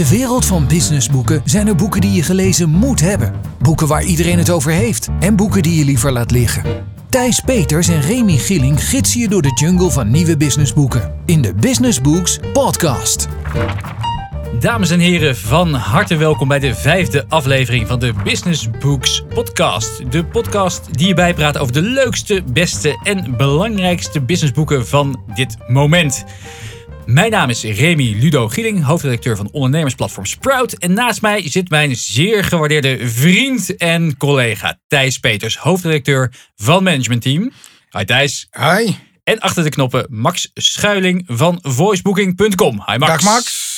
de wereld van businessboeken zijn er boeken die je gelezen moet hebben. Boeken waar iedereen het over heeft. En boeken die je liever laat liggen. Thijs Peters en Remy Gilling gidsen je door de jungle van nieuwe businessboeken. In de Business Books Podcast. Dames en heren, van harte welkom bij de vijfde aflevering van de Business Books Podcast. De podcast die je bijpraat over de leukste, beste en belangrijkste businessboeken van dit moment. Mijn naam is Remy Ludo Gieling, hoofdredacteur van ondernemersplatform Sprout. En naast mij zit mijn zeer gewaardeerde vriend en collega Thijs Peters, hoofdredacteur van Management Team. Hi Thijs. Hi. En achter de knoppen Max Schuiling van voicebooking.com. Hi Max. Dag Max.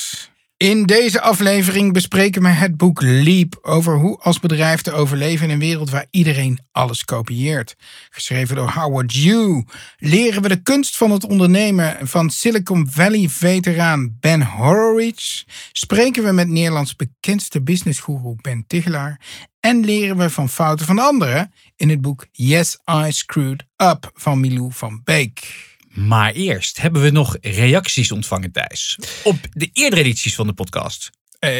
In deze aflevering bespreken we het boek Leap over hoe als bedrijf te overleven in een wereld waar iedereen alles kopieert. Geschreven door Howard Yu. Leren we de kunst van het ondernemen van Silicon Valley veteraan Ben Horowitz. Spreken we met Nederlands bekendste businessguru Ben Tigelaar. En leren we van fouten van anderen in het boek Yes, I Screwed Up van Milou van Beek. Maar eerst hebben we nog reacties ontvangen, Thijs. Op de eerdere edities van de podcast. Uh,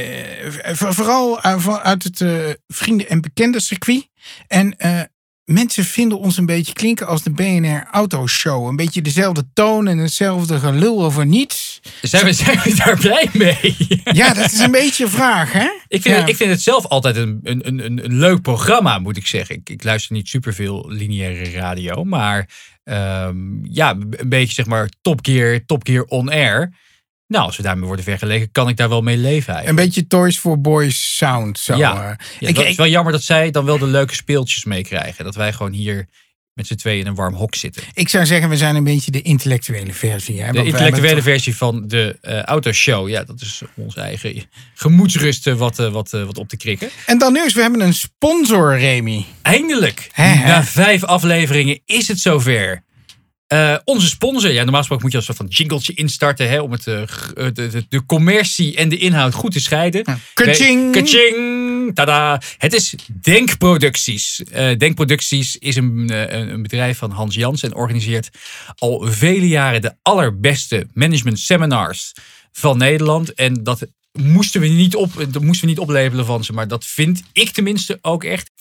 vooral uit het uh, vrienden- en bekende circuit. En mensen vinden ons een beetje klinken als de BNR Autoshow. Een beetje dezelfde toon en hetzelfde gelul over niets. Zijn we, zijn we daar blij mee? Ja, dat is een beetje een vraag, hè? Ik vind, ja. ik vind het zelf altijd een, een, een, een leuk programma, moet ik zeggen. Ik, ik luister niet superveel lineaire radio, maar um, ja, een beetje zeg maar Top Gear, Top Gear on air. Nou, als we daarmee worden vergeleken, kan ik daar wel mee leven eigenlijk. Een beetje Toys for Boys sound. Zo. Ja, ja ik, het is wel jammer dat zij dan wel de leuke speeltjes meekrijgen. Dat wij gewoon hier met z'n tweeën in een warm hok zitten. Ik zou zeggen, we zijn een beetje de intellectuele versie. Hè? De intellectuele versie van de uh, autoshow. Ja, dat is onze eigen gemoedsrusten wat, uh, wat, uh, wat op te krikken. En dan nieuws, we hebben een sponsor, Remy. Eindelijk! Na vijf afleveringen is het zover. Uh, onze sponsor, ja, normaal gesproken moet je als een soort van jingletje instarten hè, om het, uh, de, de, de, commercie en de inhoud goed te scheiden. Ja. Kaching! Kaching! Tada! Het is Denkproducties. Uh, Denkproducties is een, een bedrijf van Hans Jans en organiseert al vele jaren de allerbeste management seminars van Nederland. En dat moesten we niet, op, dat moesten we niet opleveren van ze, maar dat vind ik tenminste ook echt.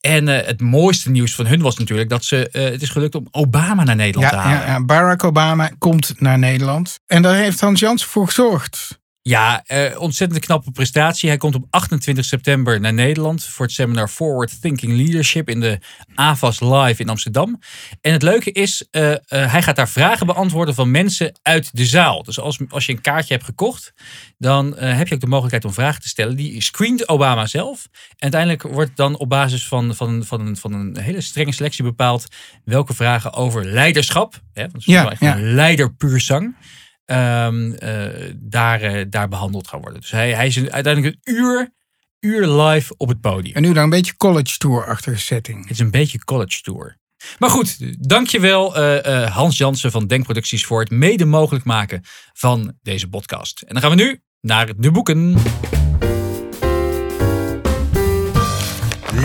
En uh, het mooiste nieuws van hun was natuurlijk dat ze, uh, het is gelukt om Obama naar Nederland ja, te halen. Ja, ja, Barack Obama komt naar Nederland. En daar heeft Hans Jans voor gezorgd. Ja, uh, ontzettend knappe prestatie. Hij komt op 28 september naar Nederland voor het seminar Forward Thinking Leadership in de AVAS Live in Amsterdam. En het leuke is, uh, uh, hij gaat daar vragen beantwoorden van mensen uit de zaal. Dus als, als je een kaartje hebt gekocht, dan heb je ook de mogelijkheid om vragen te stellen. Die screent Obama zelf. En uiteindelijk wordt dan op basis van, van, van, een, van een hele strenge selectie bepaald welke vragen over leiderschap, hè, want het is Ja, leider puur zang um, uh, daar, uh, daar behandeld gaan worden. Dus hij, hij is een, uiteindelijk een uur, uur live op het podium. En nu dan een beetje college tour-achtige setting. Het is een beetje college tour. Maar goed, dankjewel uh, Hans Jansen van Denkproducties voor het mede mogelijk maken van deze podcast. En dan gaan we nu naar de boeken.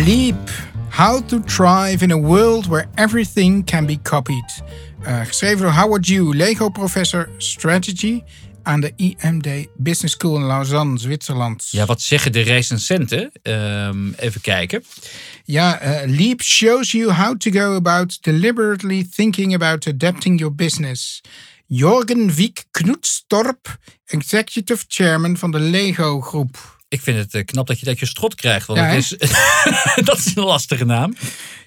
Leap. How to thrive in a world where everything can be copied. Uh, geschreven door Howard Yu, Lego Professor Strategy aan de IMD Business School in Lausanne, Zwitserland. Ja, wat zeggen de recensenten? Um, even kijken. Ja, uh, Leap shows you how to go about deliberately thinking about adapting your business. Jorgen Wiek Knoetstorp, executive chairman van de Lego groep. Ik vind het uh, knap dat je dat je strot krijgt, want Ja, het is, dat is een lastige naam.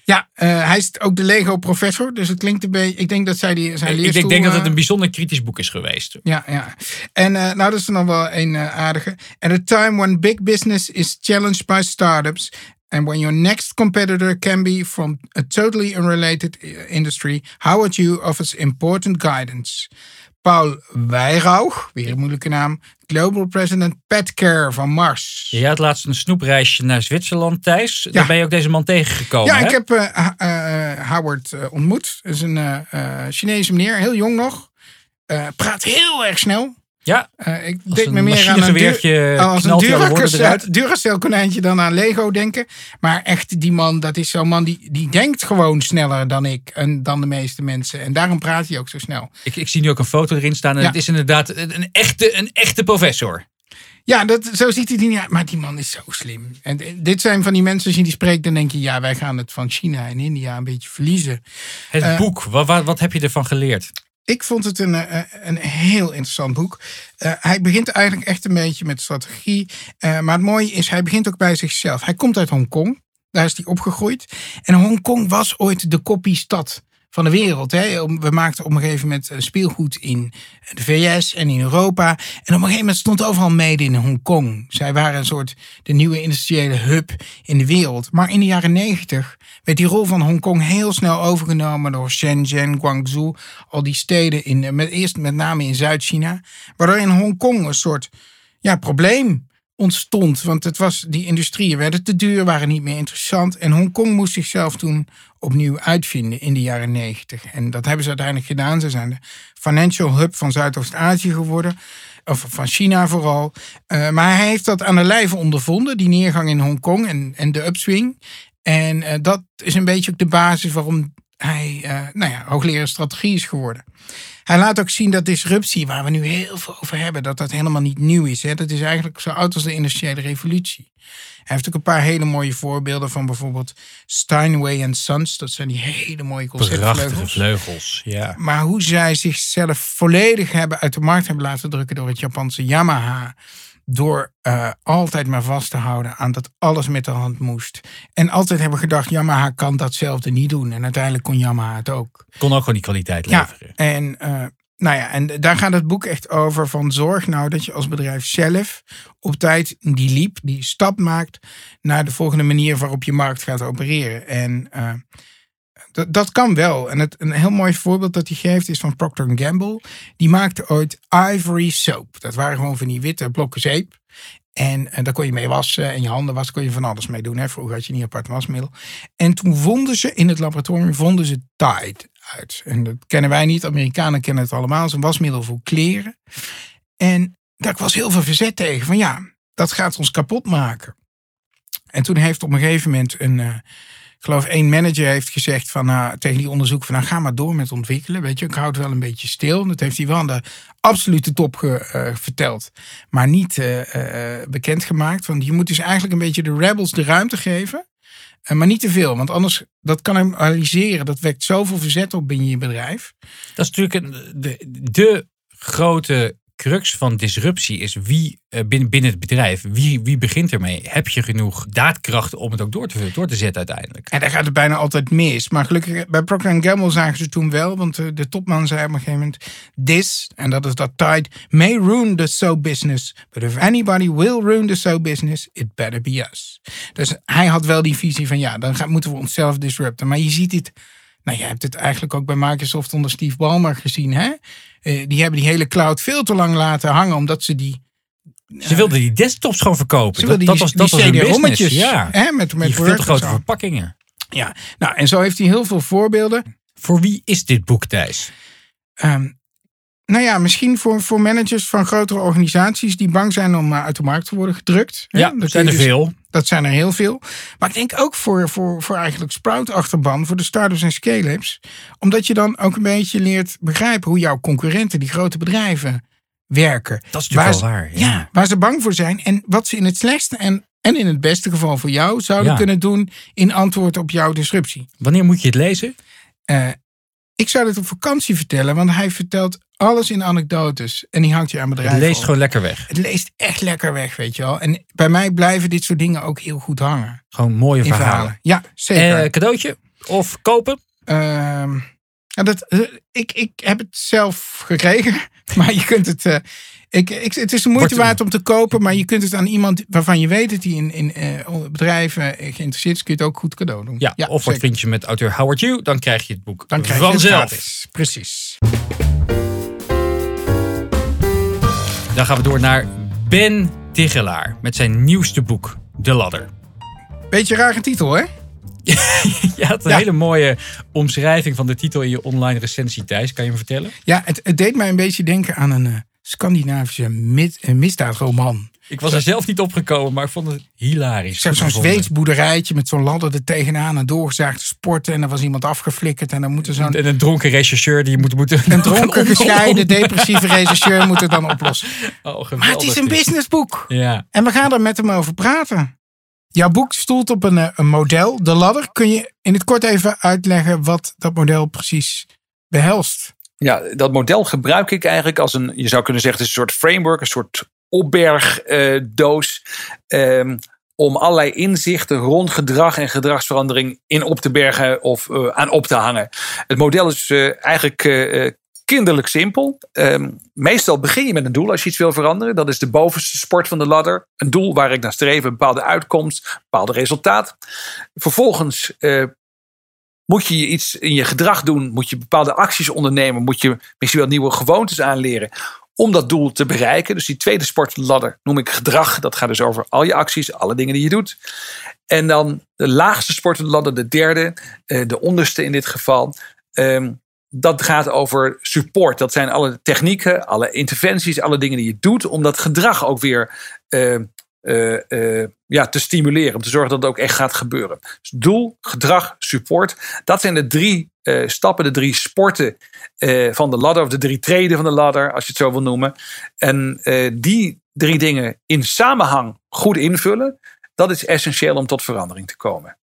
Ja, uh, hij is ook de Lego professor, dus het klinkt een beetje. Ik denk dat zij die zijn Ik leerstoel... denk, denk dat het eh, een bijzonder kritisch boek is geweest. Ja, ja. En uh, nou, dat is er nog wel een uh, aardige. At a time when big business is challenged by startups and when your next competitor can be from a totally unrelated industry, Howard Yu offers important guidance. Paul Weirauch, weer een moeilijke naam, Global President Petcare van Mars. Je had laatst een snoepreisje naar Zwitserland, Thijs. Ja. Daar ben je ook deze man tegengekomen. Ja, hè? ik heb uh, uh, Howard uh, ontmoet. Dat is een Chinese meneer, heel jong nog. Praat heel erg snel. Ja, Uh, ik denk me meer aan een, duur, als een Duracell. Duracell konijntje dan aan Lego denken. Maar echt, die man, dat is zo'n man die, die denkt gewoon sneller dan ik en dan de meeste mensen. En daarom praat hij ook zo snel. ik, ik zie nu ook een foto erin staan. En Ja. het is inderdaad een, echte, een echte professor. Ja, dat, zo ziet hij niet uit. Maar die man is zo slim. En eh, dit zijn van die mensen, als je die spreekt, dan denk je, ja, wij gaan het van China en India een beetje verliezen. Het Eh, boek, wat, wat, wat heb je ervan geleerd? Ik vond het een, eh, een heel interessant boek. Eh, hij begint eigenlijk echt een beetje met strategie. Eh, maar het mooie is, hij begint ook bij zichzelf. Hij komt uit Hongkong. Daar is hij opgegroeid. En Hongkong was ooit de kopiestad van de wereld. Hè. We maakten op een gegeven moment speelgoed in de VS en in Europa. En op een gegeven moment stond overal mede in Hongkong. Zij waren een soort de nieuwe industriële hub in de wereld. Maar in de jaren negentig werd die rol van Hongkong heel snel overgenomen door Shenzhen, Guangzhou, al die steden, in, met, eerst met name in Zuid-China. Waardoor in Hongkong een soort ja, probleem ontstond. Want het was, die industrieën werden te duur, waren niet meer interessant. En Hongkong moest zichzelf toen opnieuw uitvinden in de jaren negentig. En dat hebben ze uiteindelijk gedaan. Ze zijn de financial hub van Zuidoost-Azië geworden. Of van China vooral. Eh, maar hij heeft dat aan de lijve ondervonden, die neergang in Hongkong en, en de upswing. En eh, dat is een beetje ook de basis waarom hij eh, nou ja, hoogleraar strategie is geworden. Hij laat ook zien dat disruptie, waar we nu heel veel over hebben, dat dat helemaal niet nieuw is. Hè. Dat is eigenlijk zo oud als de industriële revolutie. Hij heeft ook een paar hele mooie voorbeelden van bijvoorbeeld Steinway Sons. Dat zijn die hele mooie Prachtige conceptvleugels. vleugels. Ja. Maar hoe zij zichzelf volledig hebben uit de markt hebben laten drukken door het Japanse Yamaha. Door eh, altijd maar vast te houden aan dat alles met de hand moest. En altijd hebben gedacht, Yamaha kan datzelfde niet doen. En uiteindelijk kon Yamaha het ook. Kon ook gewoon die kwaliteit Ja, leveren. en, eh, nou ja, en daar gaat het boek echt over van zorg nou dat je als bedrijf zelf op tijd die liep, die stap maakt naar de volgende manier waarop je markt gaat opereren. En eh, dat, dat kan wel. En het, een heel mooi voorbeeld dat hij geeft is van Procter Gamble. Die maakte ooit Ivory Soap. Dat waren gewoon van die witte blokken zeep. En, en daar kon je mee wassen en je handen wassen, kon je van alles mee doen. Hè? Vroeger had je niet apart wasmiddel. En toen vonden ze in het laboratorium vonden ze Tide uit. En dat kennen wij niet. Amerikanen kennen het allemaal. Het een wasmiddel voor kleren. En daar was heel veel verzet tegen. Van ja, dat gaat ons kapot maken. En toen heeft op een gegeven moment een, eh, geloof één manager heeft gezegd van, nou, tegen die onderzoek van, nou ga maar door met ontwikkelen. Weet je, ik houd wel een beetje stil. Dat heeft hij wel aan de absolute top eh, verteld. Maar niet eh, bekendgemaakt. Want je moet dus eigenlijk een beetje de rebels de ruimte geven. Eh, maar niet te veel, want anders dat kan hem analyseren. Dat wekt zoveel verzet op binnen je bedrijf. Dat is natuurlijk een, de, de grote crux van disruptie is wie eh, binnen, binnen het bedrijf, wie, wie begint ermee? Heb je genoeg daadkracht om het ook door te, door te zetten uiteindelijk? En daar gaat het bijna altijd mis. Maar gelukkig bij Procter Gamble zagen ze toen wel. Want eh, de topman zei op een gegeven moment... This, en dat is dat tide, may ruin the soap business. But if anybody will ruin the soap business, it better be us. Dus hij had wel die visie van... Ja, dan gaan, moeten we onszelf disrupten. Maar je ziet dit... Nou, je hebt het eigenlijk ook bij Microsoft onder Steve Ballmer gezien. Hè? Eh, die hebben die hele cloud veel te lang laten hangen. Omdat ze die... Ze wilden die desktops gewoon verkopen. Ze dat, wilden dat die, was, dat die was hun business. Ja, Hè? Met, met die veel te grote verpakkingen. Ja, nou en zo heeft hij heel veel voorbeelden. Voor wie is dit boek, Thijs? Ehm, nou ja, misschien voor, voor managers van grotere organisaties die bang zijn om eh, uit de markt te worden gedrukt. Ja, Dat er zijn er dus- veel. Dat zijn er heel veel. Maar ik denk ook voor, voor, voor eigenlijk Sprout-achterban, voor de startups en scale-ups. Omdat je dan ook een beetje leert begrijpen hoe jouw concurrenten, die grote bedrijven, werken. Dat is natuurlijk Waar wel waar. ze- Ja, waar ze bang voor zijn en wat ze in het slechtste en, en in het beste geval voor jou zouden Ja. kunnen doen in antwoord op jouw disruptie. Wanneer moet je het lezen? Eh, ik zou dit op vakantie vertellen, want hij vertelt alles in anekdotes. En die hangt je aan bedrijven. Het leest op. gewoon lekker weg. Het leest echt lekker weg, weet je wel. En bij mij blijven dit soort dingen ook heel goed hangen. Gewoon mooie verhalen. verhalen. Ja, zeker. Eh, cadeautje? Of kopen? Ja, dat, eh, ik, ik heb het zelf gekregen, maar je kunt het. eh, ik, ik, het is de moeite Wordt- waard om te kopen, maar je kunt het aan iemand waarvan je weet dat hij in, in eh, bedrijven geïnteresseerd is, kun je het ook goed cadeau doen. Ja, of wat zeker. vind je met auteur Howard Hugh? Dan krijg je het boek Dan krijg je het vanzelf. Precies. Dan gaan we door naar Ben Tigelaar met zijn nieuwste boek, De Ladder. Beetje rare titel, hè? Je had een Ja. hele mooie omschrijving van de titel in je online recensie, Thijs. Kan je me vertellen? Ja, het, het deed mij een beetje denken aan een eh, Scandinavische mid- misdaadroman. Ik was er zelf niet opgekomen, maar ik vond het hilarisch. Zo'n Zweeds boerderijtje met zo'n ladder er tegenaan. En doorgezaagde sporten. En er was iemand afgeflikkerd. En dan moet er zo'n... En een dronken rechercheur die moet moeten... Een dronken, gescheiden, depressieve rechercheur moet het dan oplossen. Oh, Maar het is een businessboek. Ja. En we gaan er met hem over praten. Jouw boek stoelt op een, eh, een model, de ladder. Kun je in het kort even uitleggen wat dat model precies behelst? Ja, dat model gebruik ik eigenlijk als een, je zou kunnen zeggen, het is een soort framework, een soort opbergdoos. ehm, om allerlei inzichten rond gedrag en gedragsverandering in op te bergen of eh, aan op te hangen. Het model is eh, eigenlijk eh, eh, kinderlijk simpel. Ehm, meestal begin je met een doel als je iets wil veranderen. Dat is de bovenste sport van de ladder. Een doel waar ik naar streef, een bepaalde uitkomst, een bepaald resultaat. Vervolgens eh, moet je iets in je gedrag doen, moet je bepaalde acties ondernemen, moet je misschien wel nieuwe gewoontes aanleren om dat doel te bereiken. Dus die tweede sportladder noem ik gedrag. Dat gaat dus over al je acties, alle dingen die je doet. En dan de laagste sportladder, de derde, eh, de onderste in dit geval. ehm, dat gaat over support. Dat zijn alle technieken, alle interventies, alle dingen die je doet om dat gedrag ook weer eh, eh, ja, te stimuleren. Om te zorgen dat het ook echt gaat gebeuren. Dus doel, gedrag, support. Dat zijn de drie eh, stappen, de drie sporten van de ladder. Of de drie treden van de ladder, als je het zo wil noemen. En die drie dingen in samenhang goed invullen. Dat is essentieel om tot verandering te komen.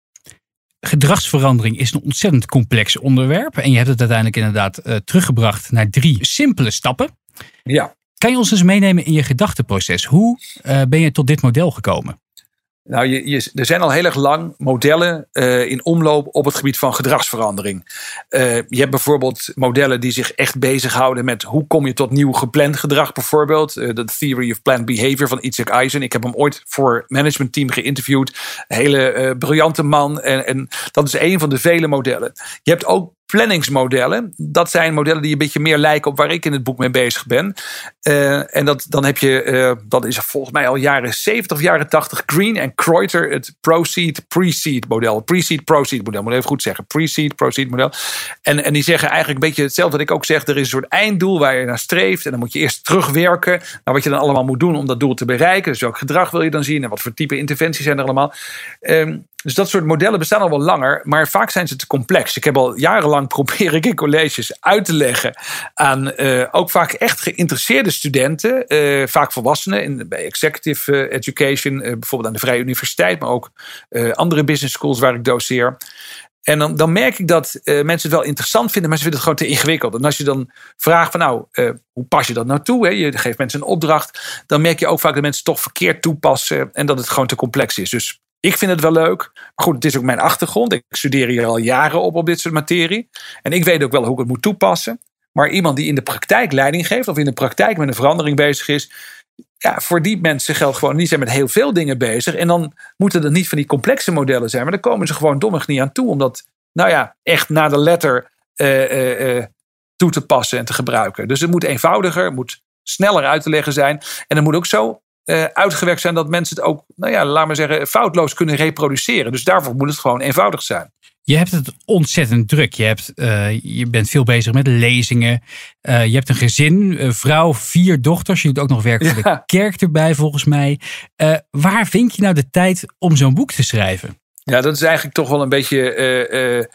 Gedragsverandering is een ontzettend complex onderwerp. En je hebt het uiteindelijk inderdaad teruggebracht naar drie simpele stappen. Ja. Kan je ons eens meenemen in je gedachteproces? Hoe eh, ben je tot dit model gekomen? Nou, je, er zijn al heel erg lang modellen eh, in omloop op het gebied van gedragsverandering. Eh, je hebt bijvoorbeeld modellen die zich echt bezighouden met hoe kom je tot nieuw gepland gedrag, bijvoorbeeld. De Theory of Planned Behavior van Isaac Eisen. Ik heb hem ooit voor managementteam geïnterviewd. Hele briljante man. En, en dat is een van de vele modellen. Je hebt ook planningsmodellen. Dat zijn modellen die een beetje meer lijken op waar ik in het boek mee bezig ben. Eh, en dat, dan heb je, eh, dat is volgens mij al jaren 70 of jaren 80, Green en Kreuter, het Proceed Pre-Seed model. Pre-Seed Proceed model, moet ik even goed zeggen. Pre-Seed Proceed model. En, en die zeggen eigenlijk een beetje hetzelfde wat ik ook zeg. Er is een soort einddoel waar je naar streeft. En dan moet je eerst terugwerken naar wat je dan allemaal moet doen om dat doel te bereiken. Dus welk gedrag wil je dan zien en wat voor type interventies zijn er allemaal. Ehm, dus dat soort modellen bestaan al wel langer, maar vaak zijn ze te complex. Ik heb al jarenlang probeer ik in colleges uit te leggen aan eh, ook vaak echt geïnteresseerde studenten, eh, vaak volwassenen in, bij executive eh, education, bijvoorbeeld aan de Vrije Universiteit, maar ook andere business schools waar ik doseer. En dan, dan merk ik dat mensen het wel interessant vinden, maar ze vinden het gewoon te ingewikkeld. En als je dan vraagt van nou, hoe pas je dat nou toe? Hè? Je geeft mensen een opdracht. Dan merk je ook vaak dat mensen het toch verkeerd toepassen en dat het gewoon te complex is. Dus ik vind het wel leuk. Goed, het is ook mijn achtergrond. Ik studeer hier al jaren op op dit soort materie. En ik weet ook wel hoe ik het moet toepassen. Maar iemand die in de praktijk leiding geeft of in de praktijk met een verandering bezig is. Ja, voor die mensen geldt gewoon, die zijn met heel veel dingen bezig. En dan moeten het niet van die complexe modellen zijn. Maar dan komen ze gewoon dommig niet aan toe. Om dat, nou ja, echt naar de letter eh, eh, eh, toe te passen en te gebruiken. Dus het moet eenvoudiger, het moet sneller uit te leggen zijn. En het moet ook zo eh, uitgewerkt zijn dat mensen het ook, nou ja, laat maar zeggen, foutloos kunnen reproduceren. Dus daarvoor moet het gewoon eenvoudig zijn. Je hebt het ontzettend druk. Je, hebt, eh, je bent veel bezig met lezingen. Eh, je hebt een gezin, een vrouw, vier dochters. Je doet ook nog werk voor de kerk erbij, volgens mij. Waar vind je nou de tijd om zo'n boek te schrijven? Ja, dat is eigenlijk toch wel een beetje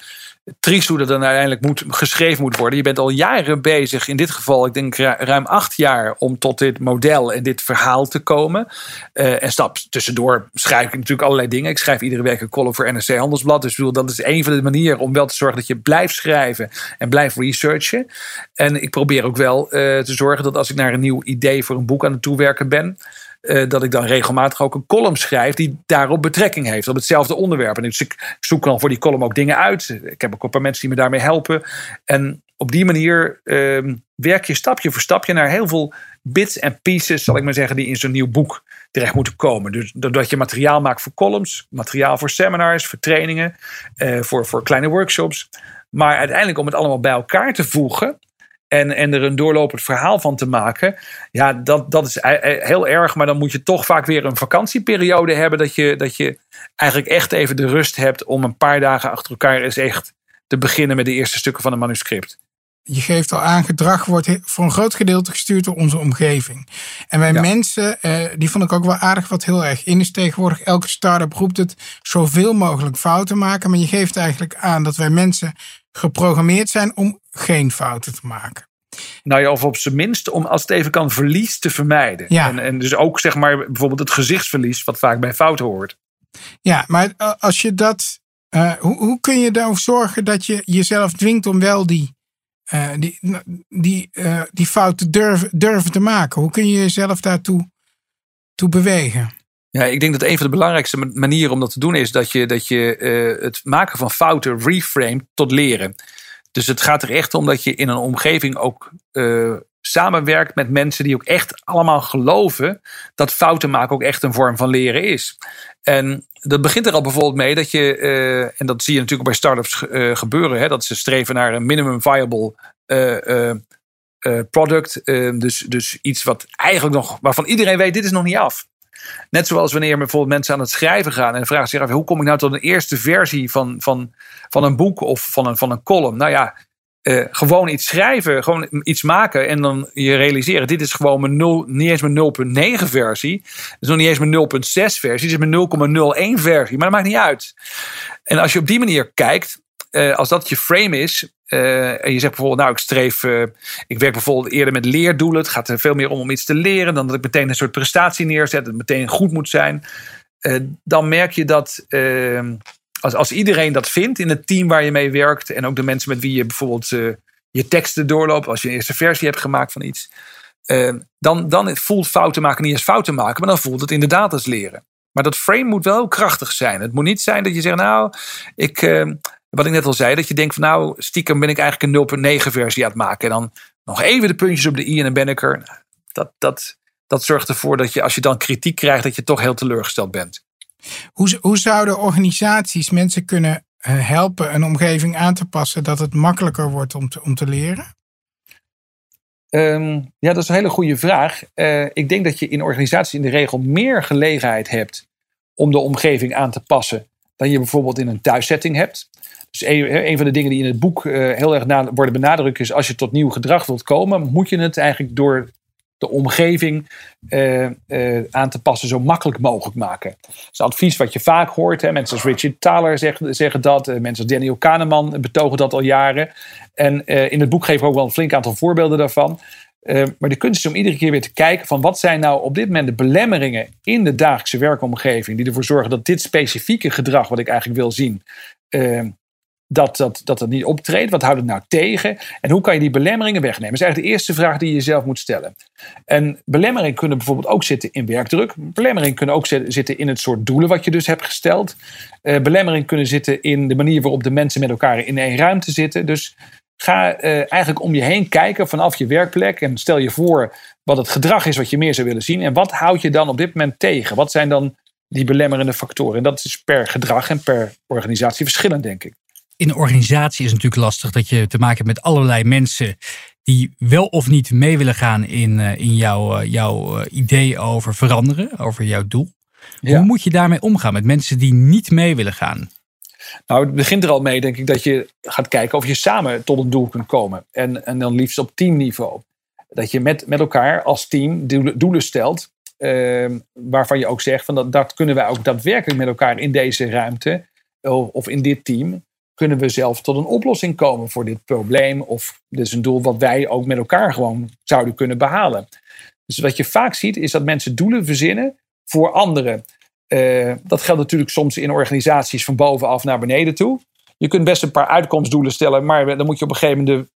triest hoe dat dan uiteindelijk moet, geschreven moet worden. Je bent al jaren bezig, in dit geval, ik denk ru- ruim acht jaar, om tot dit model en dit verhaal te komen. Eh, en stap tussendoor schrijf ik natuurlijk allerlei dingen. Ik schrijf iedere week een column voor NRC Handelsblad. Dus bedoel, dat is een van de manieren om wel te zorgen dat je blijft schrijven en blijft researchen. En ik probeer ook wel eh, te zorgen dat als ik naar een nieuw idee voor een boek aan het toewerken ben. Eh, dat ik dan regelmatig ook een column schrijf die daarop betrekking heeft, op hetzelfde onderwerp. En dus ik zoek dan voor die column ook dingen uit. Ik heb ook een paar mensen die me daarmee helpen. En op die manier ehm, werk je stapje voor stapje naar heel veel bits en pieces, zal ik maar zeggen, die in zo'n nieuw boek terecht moeten komen. Dus doordat je materiaal maakt voor columns, materiaal voor seminars, voor trainingen, eh, voor, voor kleine workshops. Maar uiteindelijk om het allemaal bij elkaar te voegen. En, en er een doorlopend verhaal van te maken. Ja, dat, dat is heel erg. Maar dan moet je toch vaak weer een vakantieperiode hebben. Dat je, dat je eigenlijk echt even de rust hebt om een paar dagen achter elkaar eens echt te beginnen met de eerste stukken van een manuscript. je geeft al aan, gedrag wordt voor een groot gedeelte gestuurd door onze omgeving. En wij Ja. mensen, eh, die vond ik ook wel aardig wat heel erg in is tegenwoordig. Elke start-up roept het zoveel mogelijk fouten maken. Maar je geeft eigenlijk aan dat wij mensen geprogrammeerd zijn om geen fouten te maken. Nou ja, of op zijn minst om als het even kan verlies te vermijden. Ja. En, en dus ook zeg maar bijvoorbeeld het gezichtsverlies, wat vaak bij fouten hoort. Ja, maar als je dat. eh, hoe, hoe kun je ervoor zorgen dat je jezelf dwingt om wel die, eh, die, die, eh, die fouten durven, durven te maken? Hoe kun je jezelf daartoe toe bewegen? Ja, ik denk dat een van de belangrijkste ma- manieren om dat te doen is dat je, dat je eh, het maken van fouten reframed tot leren. Dus het gaat er echt om dat je in een omgeving ook eh, samenwerkt met mensen die ook echt allemaal geloven dat fouten maken ook echt een vorm van leren is. En dat begint er al bijvoorbeeld mee dat je, eh, en dat zie je natuurlijk bij startups eh, gebeuren, hè, dat ze streven naar een minimum viable product. Dus, dus iets wat eigenlijk nog, waarvan iedereen weet, dit is nog niet af. Net zoals wanneer bijvoorbeeld mensen aan het schrijven gaan en vragen zich af: hoe kom ik nou tot een eerste versie van, van, van een boek of van een, van een column? Nou ja, eh, gewoon iets schrijven, gewoon iets maken en dan je realiseren: dit is gewoon mijn 0, niet eens mijn 0.9 versie. Het is nog niet eens mijn 0.6 versie, het is mijn 0,01 versie, maar dat maakt niet uit. En als je op die manier kijkt, eh, als dat je frame is, eh, en je zegt bijvoorbeeld, nou, ik streef, eh, ik werk bijvoorbeeld eerder met leerdoelen. Het gaat er veel meer om om iets te leren dan dat ik meteen een soort prestatie neerzet, dat het meteen goed moet zijn. Eh, dan merk je dat als, als iedereen dat vindt in het team waar je mee werkt, en ook de mensen met wie je bijvoorbeeld je teksten doorloopt, als je een eerste versie hebt gemaakt van iets, dan, dan voelt fouten maken niet als fouten maken, maar dan voelt het inderdaad als leren. Maar dat frame moet wel krachtig zijn. Het moet niet zijn dat je zegt, nou, ik, wat ik net al zei, dat je denkt van nou, stiekem ben ik eigenlijk een 0.9 versie aan het maken. En dan nog even de puntjes op de i en dan ben ik er. Dat, dat, dat zorgt ervoor dat je, als je dan kritiek krijgt, dat je toch heel teleurgesteld bent. Hoe, hoe zouden organisaties mensen kunnen eh, helpen een omgeving aan te passen dat het makkelijker wordt om te, om te leren? Ehm, ja, dat is een hele goede vraag. Eh, ik denk dat je in organisaties in de regel meer gelegenheid hebt om de omgeving aan te passen dan je bijvoorbeeld in een thuissetting hebt. Dus een, van de dingen die in het boek eh, heel erg worden benadrukt is: als je tot nieuw gedrag wilt komen, moet je het eigenlijk door de omgeving eh, eh, aan te passen zo makkelijk mogelijk maken. Dat is advies wat je vaak hoort. Hè. Mensen als Richard Thaler zeggen, zeggen dat. Mensen als Daniel Kahneman betogen dat al jaren. En in het boek geven we ook wel een flink aantal voorbeelden daarvan. Maar de kunst is om iedere keer weer te kijken van wat zijn nou op dit moment de belemmeringen in de dagelijkse werkomgeving die ervoor zorgen dat dit specifieke gedrag wat ik eigenlijk wil zien, dat, dat, dat het niet optreedt. Wat houdt het nou tegen? En hoe kan je die belemmeringen wegnemen? Dat is eigenlijk de eerste vraag die je jezelf moet stellen. En belemmeringen kunnen bijvoorbeeld ook zitten in werkdruk. Belemmeringen kunnen ook zitten in het soort doelen wat je dus hebt gesteld. Uh, belemmeringen kunnen zitten in de manier waarop de mensen met elkaar in één ruimte zitten. Dus Ga uh, eigenlijk om je heen kijken vanaf je werkplek en stel je voor wat het gedrag is wat je meer zou willen zien. En wat houd je dan op dit moment tegen? Wat zijn dan die belemmerende factoren? En dat is per gedrag en per organisatie verschillend, denk ik. In een organisatie is het natuurlijk lastig dat je te maken hebt met allerlei mensen die wel of niet mee willen gaan in, uh, in jouw, uh, jouw idee over veranderen, over jouw doel. Ja. Hoe moet je daarmee omgaan met mensen die niet mee willen gaan? Nou, het begint er al mee, denk ik, dat je gaat kijken of je samen tot een doel kunt komen. En, en dan liefst op teamniveau. Dat je met, met elkaar als team doelen, doelen stelt. Uh, waarvan je ook zegt van dat, dat kunnen wij ook daadwerkelijk met elkaar in deze ruimte of, of in dit team. Kunnen we zelf tot een oplossing komen voor dit probleem? Of dit is een doel wat wij ook met elkaar gewoon zouden kunnen behalen. Dus wat je vaak ziet is dat mensen doelen verzinnen voor anderen. Uh, dat geldt natuurlijk soms in organisaties van bovenaf naar beneden toe. Je kunt best een paar uitkomstdoelen stellen, maar dan moet je op een gegeven moment de,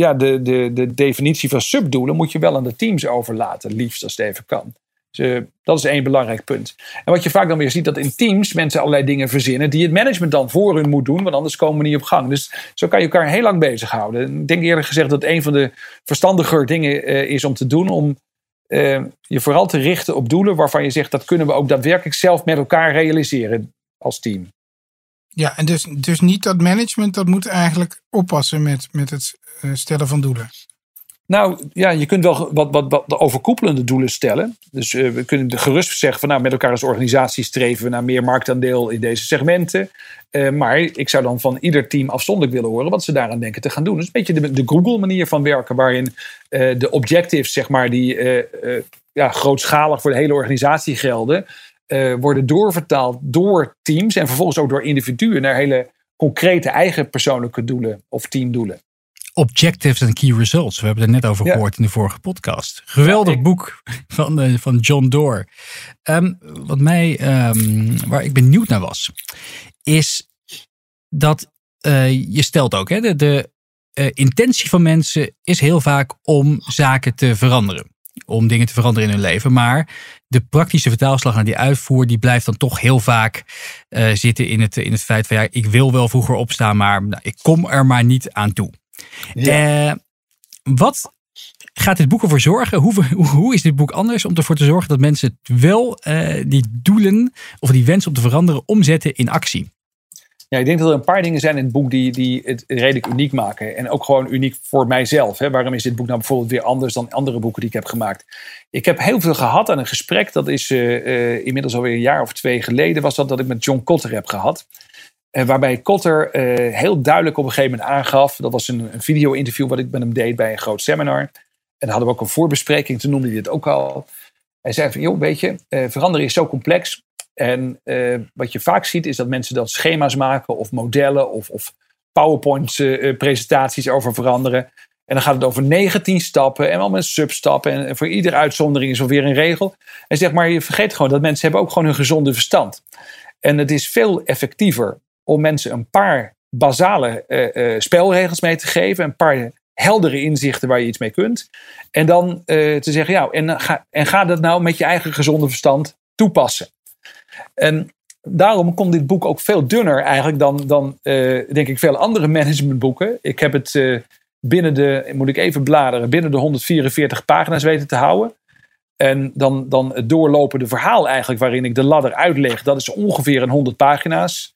ja, de, de, de definitie van subdoelen moet je wel aan de teams overlaten, liefst als het even kan. Dus, uh, dat is één belangrijk punt. En wat je vaak dan weer ziet, dat in teams mensen allerlei dingen verzinnen die het management dan voor hun moet doen, want anders komen we niet op gang. Dus zo kan je elkaar heel lang bezighouden. Ik denk eerlijk gezegd dat een van de verstandiger dingen uh, is om te doen om uh, je vooral te richten op doelen waarvan je zegt dat kunnen we ook daadwerkelijk zelf met elkaar realiseren als team. Ja, en dus, dus niet dat management, dat moet eigenlijk oppassen met, met het stellen van doelen. Nou ja, je kunt wel wat, wat, wat overkoepelende doelen stellen. Dus uh, we kunnen gerust zeggen van nou, met elkaar als organisatie streven we naar meer marktaandeel in deze segmenten. Uh, maar ik zou dan van ieder team afzonderlijk willen horen wat ze daaraan denken te gaan doen. Dus een beetje de, de Google manier van werken, waarin uh, de objectives, zeg maar, die ja, grootschalig voor de hele organisatie gelden, worden doorvertaald door teams en vervolgens ook door individuen naar hele concrete eigen persoonlijke doelen of teamdoelen. Objectives and Key Results. We hebben het er net over gehoord in de vorige podcast. Geweldig boek van, uh, van John Doerr. Um, wat mij, um, waar ik benieuwd naar was, is dat uh, je stelt ook, hè, de, de uh, intentie van mensen is heel vaak om zaken te veranderen. Om dingen te veranderen in hun leven. Maar de praktische vertaalslag naar die uitvoer, die blijft dan toch heel vaak zitten in het, in het feit van ja, ik wil wel vroeger opstaan, maar nou, ik kom er maar niet aan toe. Ja. Uh, wat gaat dit boek ervoor zorgen? Hoe, hoe, is dit boek anders om ervoor te zorgen dat mensen wel uh, die doelen of die wens om te veranderen omzetten in actie? Ja, ik denk dat er een paar dingen zijn in het boek die, die het redelijk uniek maken. En ook gewoon uniek voor mijzelf. Hè. Waarom is dit boek nou bijvoorbeeld weer anders dan andere boeken die ik heb gemaakt? Ik heb heel veel gehad aan een gesprek. Dat is uh, inmiddels alweer een jaar of twee geleden. Was dat dat ik met John Kotter heb gehad. Uh, waarbij Kotter uh, heel duidelijk op een gegeven moment aangaf. Dat was een, een video-interview wat ik met hem deed bij een groot seminar. En dan hadden we ook een voorbespreking. Toen noemde hij dit ook al. Hij zei van, joh, weet je, uh, veranderen is zo complex. En wat je vaak ziet is dat mensen dan schema's maken of modellen of, of PowerPoint-presentaties over veranderen. En dan gaat het over 19 stappen en wel met substappen. En voor iedere uitzondering is er weer een regel. En zeg maar, je vergeet gewoon dat mensen hebben ook gewoon hun gezonde verstand. En het is veel effectiever om mensen een paar basale uh, spelregels mee te geven. Een paar heldere inzichten waar je iets mee kunt. En dan uh, te zeggen, ja, en ga, en ga dat nou met je eigen gezonde verstand toepassen. En daarom komt dit boek ook veel dunner eigenlijk dan, dan denk ik, veel andere managementboeken. Ik heb het binnen de, moet ik even bladeren, binnen de 144 pagina's weten te houden. En dan, dan het doorlopende verhaal eigenlijk waarin ik de ladder uitleg, dat is ongeveer een 100 pagina's.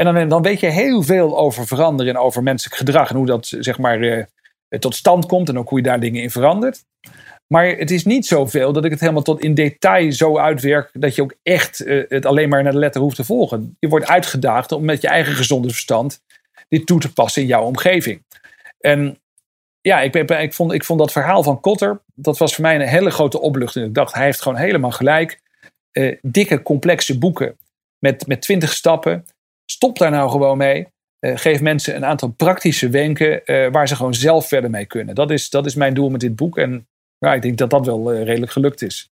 En dan, dan weet je heel veel over veranderen en over menselijk gedrag en hoe dat zeg maar uh, tot stand komt en ook hoe je daar dingen in verandert. Maar het is niet zoveel dat ik het helemaal tot in detail zo uitwerk dat je ook echt uh, het alleen maar naar de letter hoeft te volgen. Je wordt uitgedaagd om met je eigen gezonde verstand dit toe te passen in jouw omgeving. En ja, ik, ik, vond, ik vond dat verhaal van Kotter, dat was voor mij een hele grote opluchting. Ik dacht, hij heeft gewoon helemaal gelijk. Uh, dikke, complexe boeken met, met twintig stappen. Stop daar nou gewoon mee. Uh, geef mensen een aantal praktische wenken uh, waar ze gewoon zelf verder mee kunnen. Dat is, dat is mijn doel met dit boek. En ja, ik denk dat dat wel uh, redelijk gelukt is.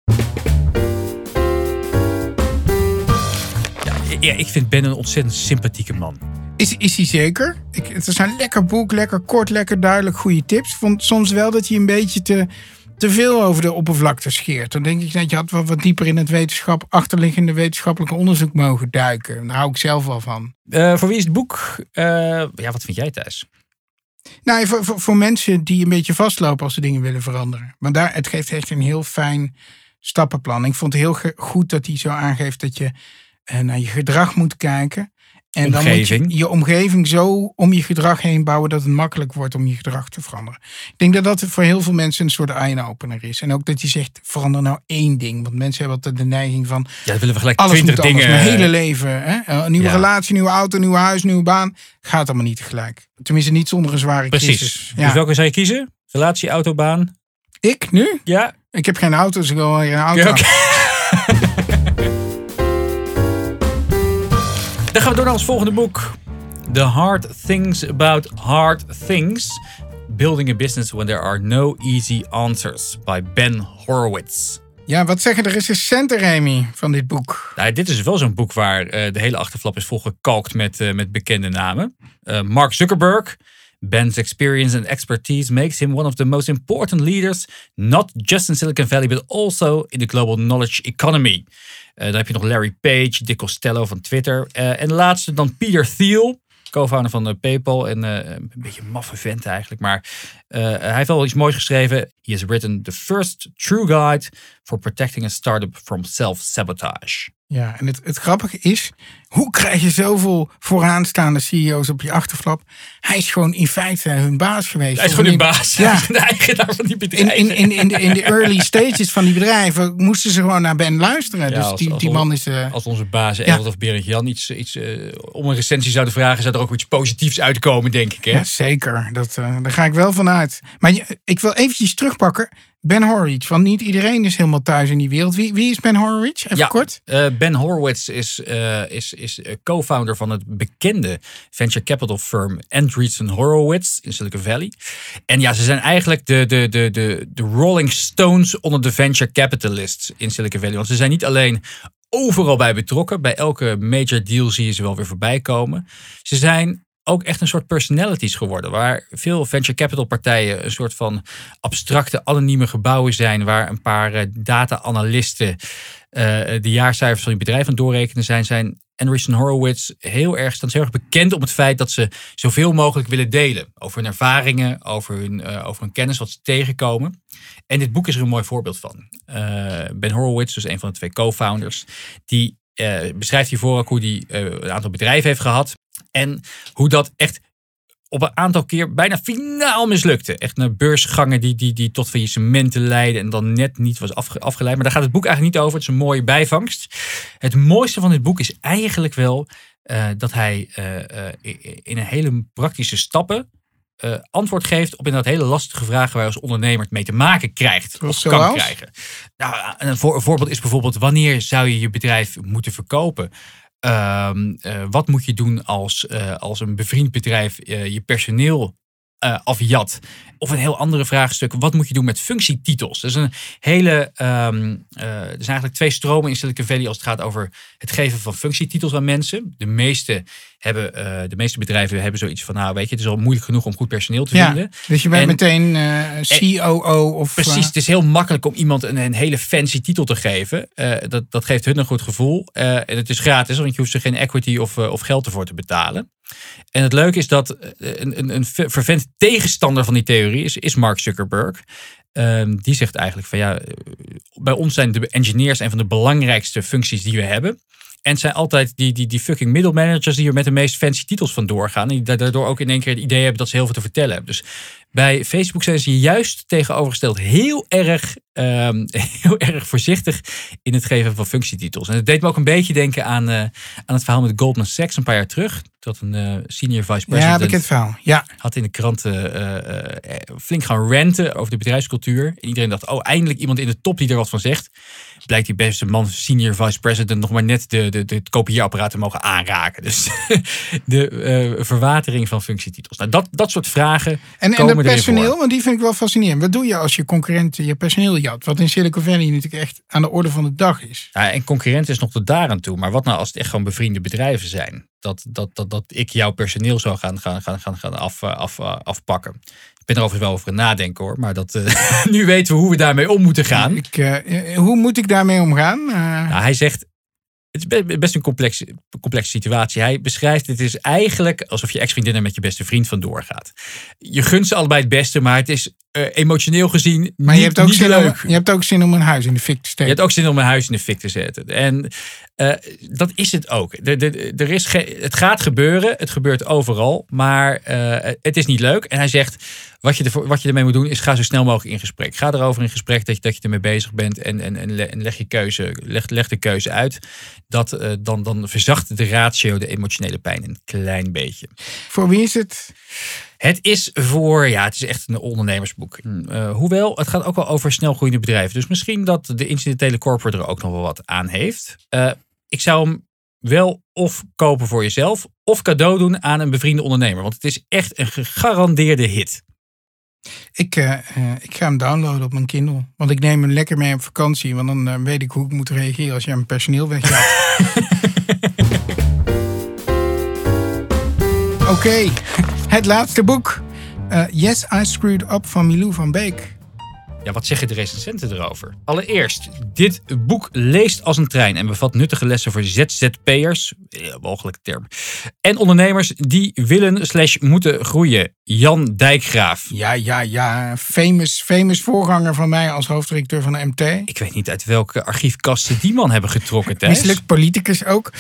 Ja, ja, ik vind Ben een ontzettend sympathieke man. Is, is hij zeker? Ik, het is een lekker boek, lekker kort, lekker duidelijk, goede tips. Vond soms wel dat hij een beetje te te veel over de oppervlakte scheert. Dan denk ik dat je had wat, wat dieper in het wetenschap, achterliggende wetenschappelijke onderzoek mogen duiken. Daar hou ik zelf wel van. Uh, voor wie is het boek? Uh, ja, wat vind jij thuis? Nou, voor, voor, voor, mensen die een beetje vastlopen als ze dingen willen veranderen. Maar daar, het geeft echt een heel fijn stappenplan. Ik vond het heel goed dat hij zo aangeeft dat je uh, naar je gedrag moet kijken. En dan moet je je omgeving zo om je gedrag heen bouwen dat het makkelijk wordt om je gedrag te veranderen. Ik denk dat dat voor heel veel mensen een soort eye-opener is. En ook dat je zegt, verander nou één ding. Want mensen hebben altijd de neiging van, ja, willen we gelijk alles moet dingen. Mijn hele leven. Hè? Een nieuwe ja. relatie, nieuwe auto, nieuw huis, nieuwe baan. Gaat allemaal niet tegelijk. Tenminste niet zonder een zware Precies. crisis. Ja. Dus welke zou je kiezen? Relatie, auto, baan? Ik nu? Ja. Ik heb geen auto, dus ik wil een auto. Ja, okay. Dan gaan we door naar ons volgende boek. The Hard Things About Hard Things. Building a Business When There Are No Easy Answers. By Ben Horowitz. Ja, wat zeggen de recensenten, Remy, van dit boek? Nou, dit is wel zo'n boek waar uh, de hele achterflap is volgekalkt met, uh, met bekende namen. Uh, Mark Zuckerberg. Ben's experience and expertise makes him one of the most important leaders, not just in Silicon Valley, but also in the global knowledge economy. Uh, dan heb je nog Larry Page, Dick Costello van Twitter. Uh, en de laatste dan Peter Thiel, co-founder van uh, PayPal. En een beetje een maffe vent eigenlijk. Maar hij heeft wel iets moois geschreven. He has written the first true guide for protecting a startup from self-sabotage. Ja, en het, het grappige is hoe krijg je zoveel vooraanstaande CEO's op je achterflap? Hij is gewoon in feite hun baas geweest. Hij is gewoon hun baas. Ja. De eigenaar van die In, bedrijven. in, in, in, de, in de early stages van die bedrijven moesten ze gewoon naar Ben luisteren. Ja, dus als- die, als die man is... eh, Als onze baas Ja. Of Berend Jan iets, iets eh, om een recensie zouden vragen, zou er ook iets positiefs uitkomen, denk ik. Hè? Ja, zeker. Dat, eh, daar ga ik wel van uit. Maar je- ik wil eventjes terugpakken. Ben Horowitz, want niet iedereen is helemaal thuis in die wereld. Wie, wie is Ben Horowitz? Even Ja, kort. eh, ben Horowitz is, eh, is, is eh, co-founder van het bekende venture capital firm Andreessen Horowitz in Silicon Valley. En ja, ze zijn eigenlijk de, de, de, de, de Rolling Stones onder de venture capitalists in Silicon Valley. Want ze zijn niet alleen overal bij betrokken. Bij elke major deal zie je ze wel weer voorbij komen. Ze zijn ook echt een soort personalities geworden. Waar veel venture capital partijen een soort van abstracte, anonieme gebouwen zijn. Waar een paar eh, data-analysten eh, de jaarcijfers van je bedrijf aan doorrekenen zijn. Zijn Andreessen Horowitz heel erg, staan heel erg bekend om het feit dat ze zoveel mogelijk willen delen. Over hun ervaringen, over hun, eh, over hun kennis, wat ze tegenkomen. En dit boek is er een mooi voorbeeld van. Ben Horowitz, dus een van de twee co-founders, die beschrijft hiervoor ook hoe hij een aantal bedrijven heeft gehad. En hoe dat echt op een aantal keer bijna finaal mislukte. Echt naar beursgangen die, die, die tot faillissementen leidden en dan net niet was afge- afgeleid. Maar daar gaat het boek eigenlijk niet over. Het is een mooie bijvangst. Het mooiste van dit boek is eigenlijk wel eh, dat hij eh, eh, in een hele praktische stappen antwoord geeft op inderdaad hele lastige vragen waar je als ondernemer het mee te maken krijgt. Of kan krijgen. Nou, een, voor, een voorbeeld is bijvoorbeeld wanneer zou je je bedrijf moeten verkopen? Ehm, eh, wat moet je doen als, eh, als een bevriend bedrijf eh, je personeel eh, afjat? Of een heel andere vraagstuk, wat moet je doen met functietitels? Dat is een hele, ehm, eh, er zijn eigenlijk twee stromen in Silicon Valley als het gaat over het geven van functietitels aan mensen. De meeste, hebben, eh, de meeste bedrijven hebben zoiets van, nou weet je, het is al moeilijk genoeg om goed personeel te Ja, vinden. dus je bent En- meteen COO of... Precies, het is heel makkelijk om iemand een, een hele fancy titel te geven. Dat, dat geeft hun een goed gevoel. En het is gratis, want je hoeft ze geen equity of, of geld ervoor te betalen. En het leuke is dat eh, een, een, een fervent tegenstander van die theorie is, is Mark Zuckerberg. Ehm, die zegt eigenlijk van ja, eh, bij ons zijn de engineers een van de belangrijkste functies die we hebben. En het zijn altijd die, die, die fucking middelmanagers die er met de meest fancy titels van doorgaan. En die daardoor ook in één keer het idee hebben dat ze heel veel te vertellen hebben. Dus bij Facebook zijn ze juist tegenovergesteld heel erg, ehm, heel erg voorzichtig in het geven van functietitels. En het deed me ook een beetje denken aan, eh, aan het verhaal met Goldman Sachs een paar jaar terug. Dat een eh, senior vice president ja, bekend verhaal. Ja, had in de kranten eh, flink gaan ranten over de bedrijfscultuur. En iedereen dacht, oh, eindelijk iemand in de top die er wat van zegt. Blijkt die beste man, senior vice president, nog maar net de, de, de, het kopieerapparaat te mogen aanraken. Dus de eh, verwatering van functietitels. Nou, dat, dat soort vragen en, en komen dat erin personeel, voor. want die vind ik wel fascinerend. Wat doe je als je concurrent je personeel jat? Wat in Silicon Valley natuurlijk echt aan de orde van de dag is. Ja, en concurrent is nog tot daaraan toe. Maar wat nou als het echt gewoon bevriende bedrijven zijn? Dat, dat, dat, dat ik jouw personeel zou gaan, gaan, gaan, gaan, gaan af, eh, af, eh, afpakken. Ik ben er overigens wel over nadenken hoor. Maar dat, eh, nu weten we hoe we daarmee om moeten gaan. Ik, eh, eh, hoe moet ik daarmee omgaan? Nou, hij zegt, het is be- best een complexe, complexe situatie. Hij beschrijft, het is eigenlijk alsof je ex-vriendin er met je beste vriend vandoor gaat. Je gunt ze allebei het beste, maar het is emotioneel gezien maar niet, je hebt, ook niet zin leuk. om, je hebt ook zin om een huis in de fik te Je steken. hebt ook zin om een huis in de fik te zetten. En eh, dat is het ook. De, de, er is het gaat gebeuren. Het gebeurt overal. Maar eh, het is niet leuk. En hij zegt, wat je, ervoor, wat je ermee moet doen, is ga zo snel mogelijk in gesprek. Ga erover in gesprek dat je, dat je ermee bezig bent. En, en, en, le- en leg, je keuze, leg, leg de keuze uit. Dat, eh, dan, dan verzacht de ratio de emotionele pijn een klein beetje. Voor wie is het? Het is voor, ja, het is echt een ondernemersboek. Eh, hoewel, het gaat ook wel over snelgroeiende bedrijven. Dus misschien dat de incidentele corporate er ook nog wel wat aan heeft. Eh, ik zou hem wel of kopen voor jezelf, of cadeau doen aan een bevriende ondernemer. Want het is echt een gegarandeerde hit. Ik, eh, eh, ik ga hem downloaden op mijn Kindle. Want ik neem hem lekker mee op vakantie. Want dan eh, weet ik hoe ik moet reageren als je mijn personeel weggaat. Oké, het laatste boek. Yes, I Screwed Up van Milou van Beek. Ja, wat zeggen de recensenten erover? Allereerst, dit boek leest als een trein en bevat nuttige lessen voor ZZP'ers, eh, mogelijke term, en ondernemers die willen slash moeten groeien. Jan Dijkgraaf. Ja, ja, ja. Famous, famous voorganger van mij als hoofddirecteur van de MT. Ik weet niet uit welke archiefkasten die man hebben getrokken, Thijs. Mislukt politicus ook.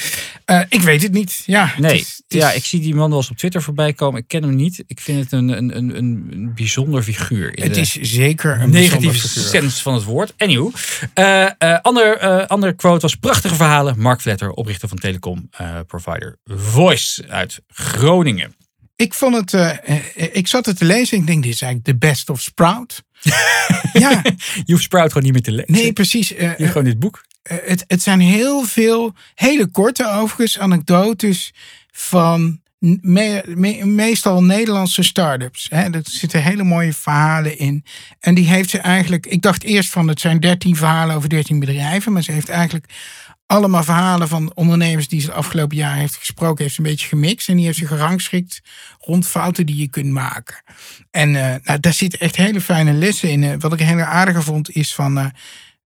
Uh, ik weet het niet. Ja, Nee, het is- het is- ja, ik zie die man wel eens op Twitter voorbij komen. Ik ken hem niet. Ik vind het een, een, een, een bijzonder figuur. in het de- is zeker een negatieve sens van het woord. Anywho. Eh eh ander, eh, andere quote was prachtige verhalen. Mark Vletter, oprichter van telecom eh, provider Voice uit Groningen. Ik vond het, eh, ik zat het te lezen en ik denk, dit is eigenlijk de best of Sprout. ja, Je hoeft Sprout gewoon niet meer te lezen. nee, precies. Hier gewoon dit boek. Het, het zijn heel veel, hele korte overigens, anekdotes van me- me- meestal Nederlandse start-ups. Hè. Er zitten hele mooie verhalen in. En die heeft ze eigenlijk, ik dacht eerst van het zijn 13 verhalen over 13 bedrijven, maar ze heeft eigenlijk allemaal verhalen van ondernemers die ze het afgelopen jaar heeft gesproken, heeft ze een beetje gemixt. En die heeft ze gerangschikt rond fouten die je kunt maken. En eh, nou, daar zitten echt hele fijne lessen in. Eh, wat ik heel aardige vond is van... eh,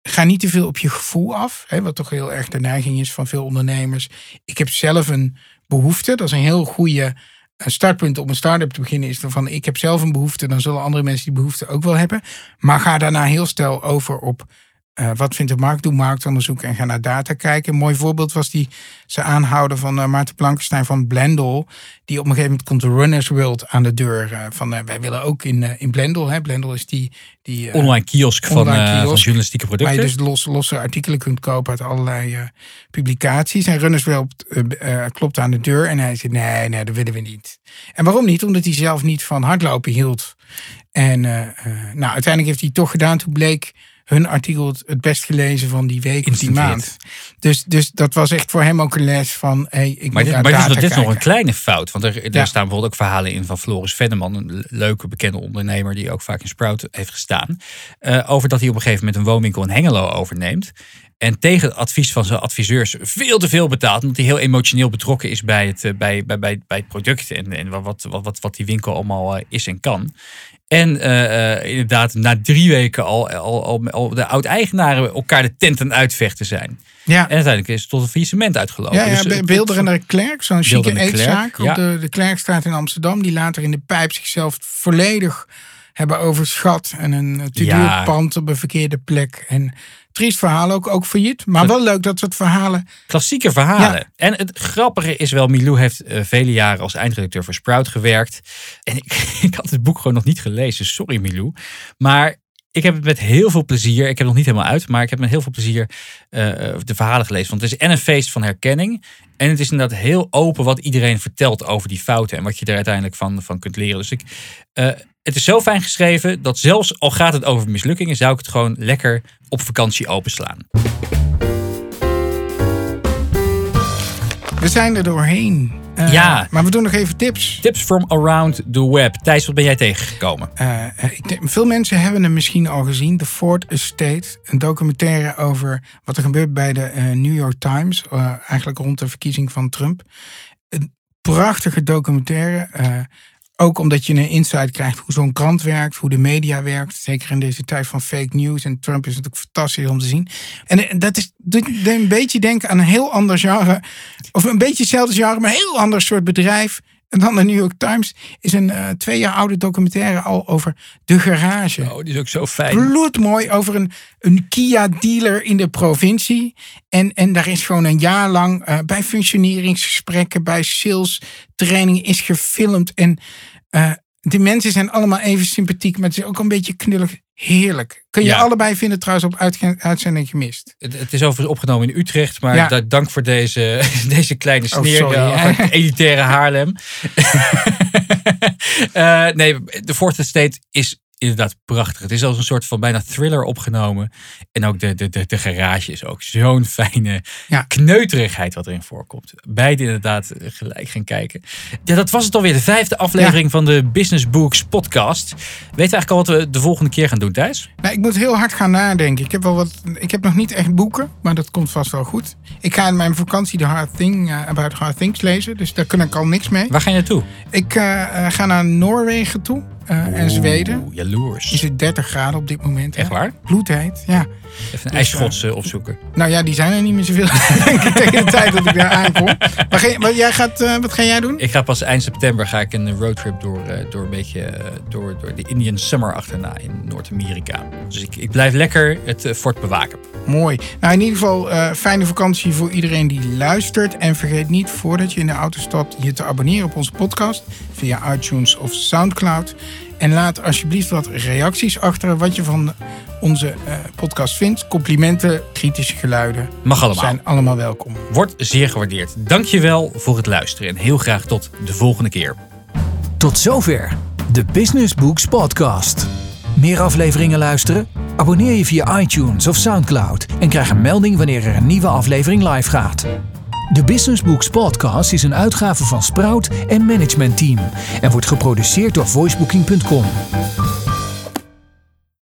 ga niet te veel op je gevoel af. Hè, wat toch heel erg de neiging is van veel ondernemers. Ik heb zelf een behoefte. Dat is een heel goede eh, startpunt om een start-up te beginnen. Is van ik heb zelf een behoefte. Dan zullen andere mensen die behoefte ook wel hebben. Maar ga daarna heel snel over op eh, wat vindt de markt? Doe marktonderzoek en ga naar data kijken. Een mooi voorbeeld was die ze aanhouden van eh, Maarten Blankenstein van Blendel. Die op een gegeven moment komt de Runners World aan de deur. eh, van wij willen ook in, in Blendel. Hè. Blendel is die... die Online kiosk van, online van kiosk. journalistieke Waar producten. je dus los, losse artikelen kunt kopen uit allerlei publicaties. En Runners World klopt aan de deur en hij zegt nee, nee, dat willen we niet. En waarom niet? Omdat hij zelf niet van hardlopen hield. En nou, uiteindelijk heeft hij toch gedaan. Toen bleek hun artikel het, het best gelezen van die week of die maand. Dus, dus dat was echt voor hem ook een les van... Hey, ik Maar, moet dit, maar dit, is, dit is nog een kleine fout. Want er, er Ja. staan bijvoorbeeld ook verhalen in van Floris Venneman. Een le- leuke bekende ondernemer die ook vaak in Sprout heeft gestaan. eh, over dat hij op een gegeven moment een woonwinkel in Hengelo overneemt. En tegen het advies van zijn adviseurs veel te veel betaalt. Omdat hij heel emotioneel betrokken is bij het, eh, bij, bij, bij, bij het product. En, en wat, wat, wat, wat die winkel allemaal eh, is en kan. En eh, eh, inderdaad, na drie weken al, al, al, al de oud-eigenaren elkaar de tent aan het uitvechten zijn. Ja. En uiteindelijk is het tot een faillissement uitgelopen. Ja, ja Dus, eh, Beelder en de Klerk, zo'n chique eetzaak op de, de Klerkstraat in Amsterdam. Die later in de pijp zichzelf volledig hebben overschat. En een eh, te duur Ja. pand op een verkeerde plek. En triest verhaal ook, ook failliet. Maar wel leuk dat soort verhalen... Klassieke verhalen. Ja. En het grappige is wel, Milou heeft eh, vele jaren als eindredacteur voor Sprout gewerkt. En ik, ik had het boek gewoon nog niet gelezen. Sorry Milou. Maar ik heb het met heel veel plezier. Ik heb het nog niet helemaal uit, maar ik heb met heel veel plezier eh, de verhalen gelezen. Want het is en een feest van herkenning. En het is inderdaad heel open wat iedereen vertelt over die fouten. En wat je er uiteindelijk van, van kunt leren. Dus ik, het is zo fijn geschreven dat zelfs al gaat het over mislukkingen, zou ik het gewoon lekker op vakantie openslaan. We zijn er doorheen. Eh, Ja. Maar we doen nog even tips. Tips from around the web. Thijs, wat ben jij tegengekomen? Eh, eh, ik denk, veel mensen hebben hem misschien al gezien. The Ford Estate. Een documentaire over wat er gebeurt bij de New York Times. eigenlijk rond de verkiezing van Trump. Een prachtige documentaire. Ook omdat je een insight krijgt hoe zo'n krant werkt. Hoe de media werkt. Zeker in deze tijd van fake news. En Trump is natuurlijk fantastisch om te zien. En eh, dat is, een beetje denken aan een heel ander genre. Of een beetje hetzelfde genre, maar een heel ander soort bedrijf. En dan de New York Times is een eh, twee jaar oude documentaire al over de garage. Oh, die is ook zo fijn. Bloedmooi over een, een Kia-dealer in de provincie. En, en daar is gewoon een jaar lang eh, bij functioneringsgesprekken, bij sales trainingen is gefilmd. En eh die mensen zijn allemaal even sympathiek, maar het is ook een beetje knullig. Heerlijk. Kun je Ja. allebei vinden trouwens op uitzending gemist. Het, het is overigens opgenomen in Utrecht, maar Ja. dank voor deze, deze kleine Oh, sneer het elitaire Haarlem. Eh, nee, de Fourth Estate is inderdaad prachtig. Het is als een soort van bijna thriller opgenomen. En ook de, de, de, de garage is ook zo'n fijne Ja. kneuterigheid wat erin voorkomt. Beide inderdaad gelijk gaan kijken. Ja, dat was het alweer. De vijfde aflevering van de Business Books podcast. Weet je eigenlijk al wat we de volgende keer gaan doen, Thijs? Nou, ik moet heel hard gaan nadenken. Ik heb, wel wat, ik heb nog niet echt boeken, maar dat komt vast wel goed. Ik ga in mijn vakantie de Hard Thing, eh, About Hard Things lezen, dus daar kan ik al niks mee. Waar ga je naartoe? Ik eh, eh, ga naar Noorwegen toe. Eh, en Zweden. Oeh, jaloers. Is het 30 graden op dit moment. hè? Echt waar? Bloedheet, ja. Even een ijsgods eh, opzoeken. Nou ja, die zijn er niet meer zoveel tegen de tijd dat ik daar aankom. Maar wat, jij gaat, eh, wat ga jij doen? Ik ga pas eind september ga ik een roadtrip door, door een beetje door, door de Indian Summer achterna in Noord-Amerika. Dus ik, ik blijf lekker het fort bewaken. Mooi. Nou, in ieder geval fijne vakantie voor iedereen die luistert. En vergeet niet, voordat je in de auto stapt, je te abonneren op onze podcast via iTunes of Soundcloud. En laat alsjeblieft wat reacties achter wat je van onze eh, podcast vindt. Complimenten, kritische geluiden Mag allemaal. zijn allemaal welkom. Wordt zeer gewaardeerd. Dankjewel voor het luisteren en heel graag tot de volgende keer. Tot zover de Business Books Podcast. Meer afleveringen luisteren? Abonneer je via iTunes of Soundcloud en krijg een melding wanneer er een nieuwe aflevering live gaat. De Business Books Podcast is een uitgave van Sprout en Management Team en wordt geproduceerd door voicebooking.com.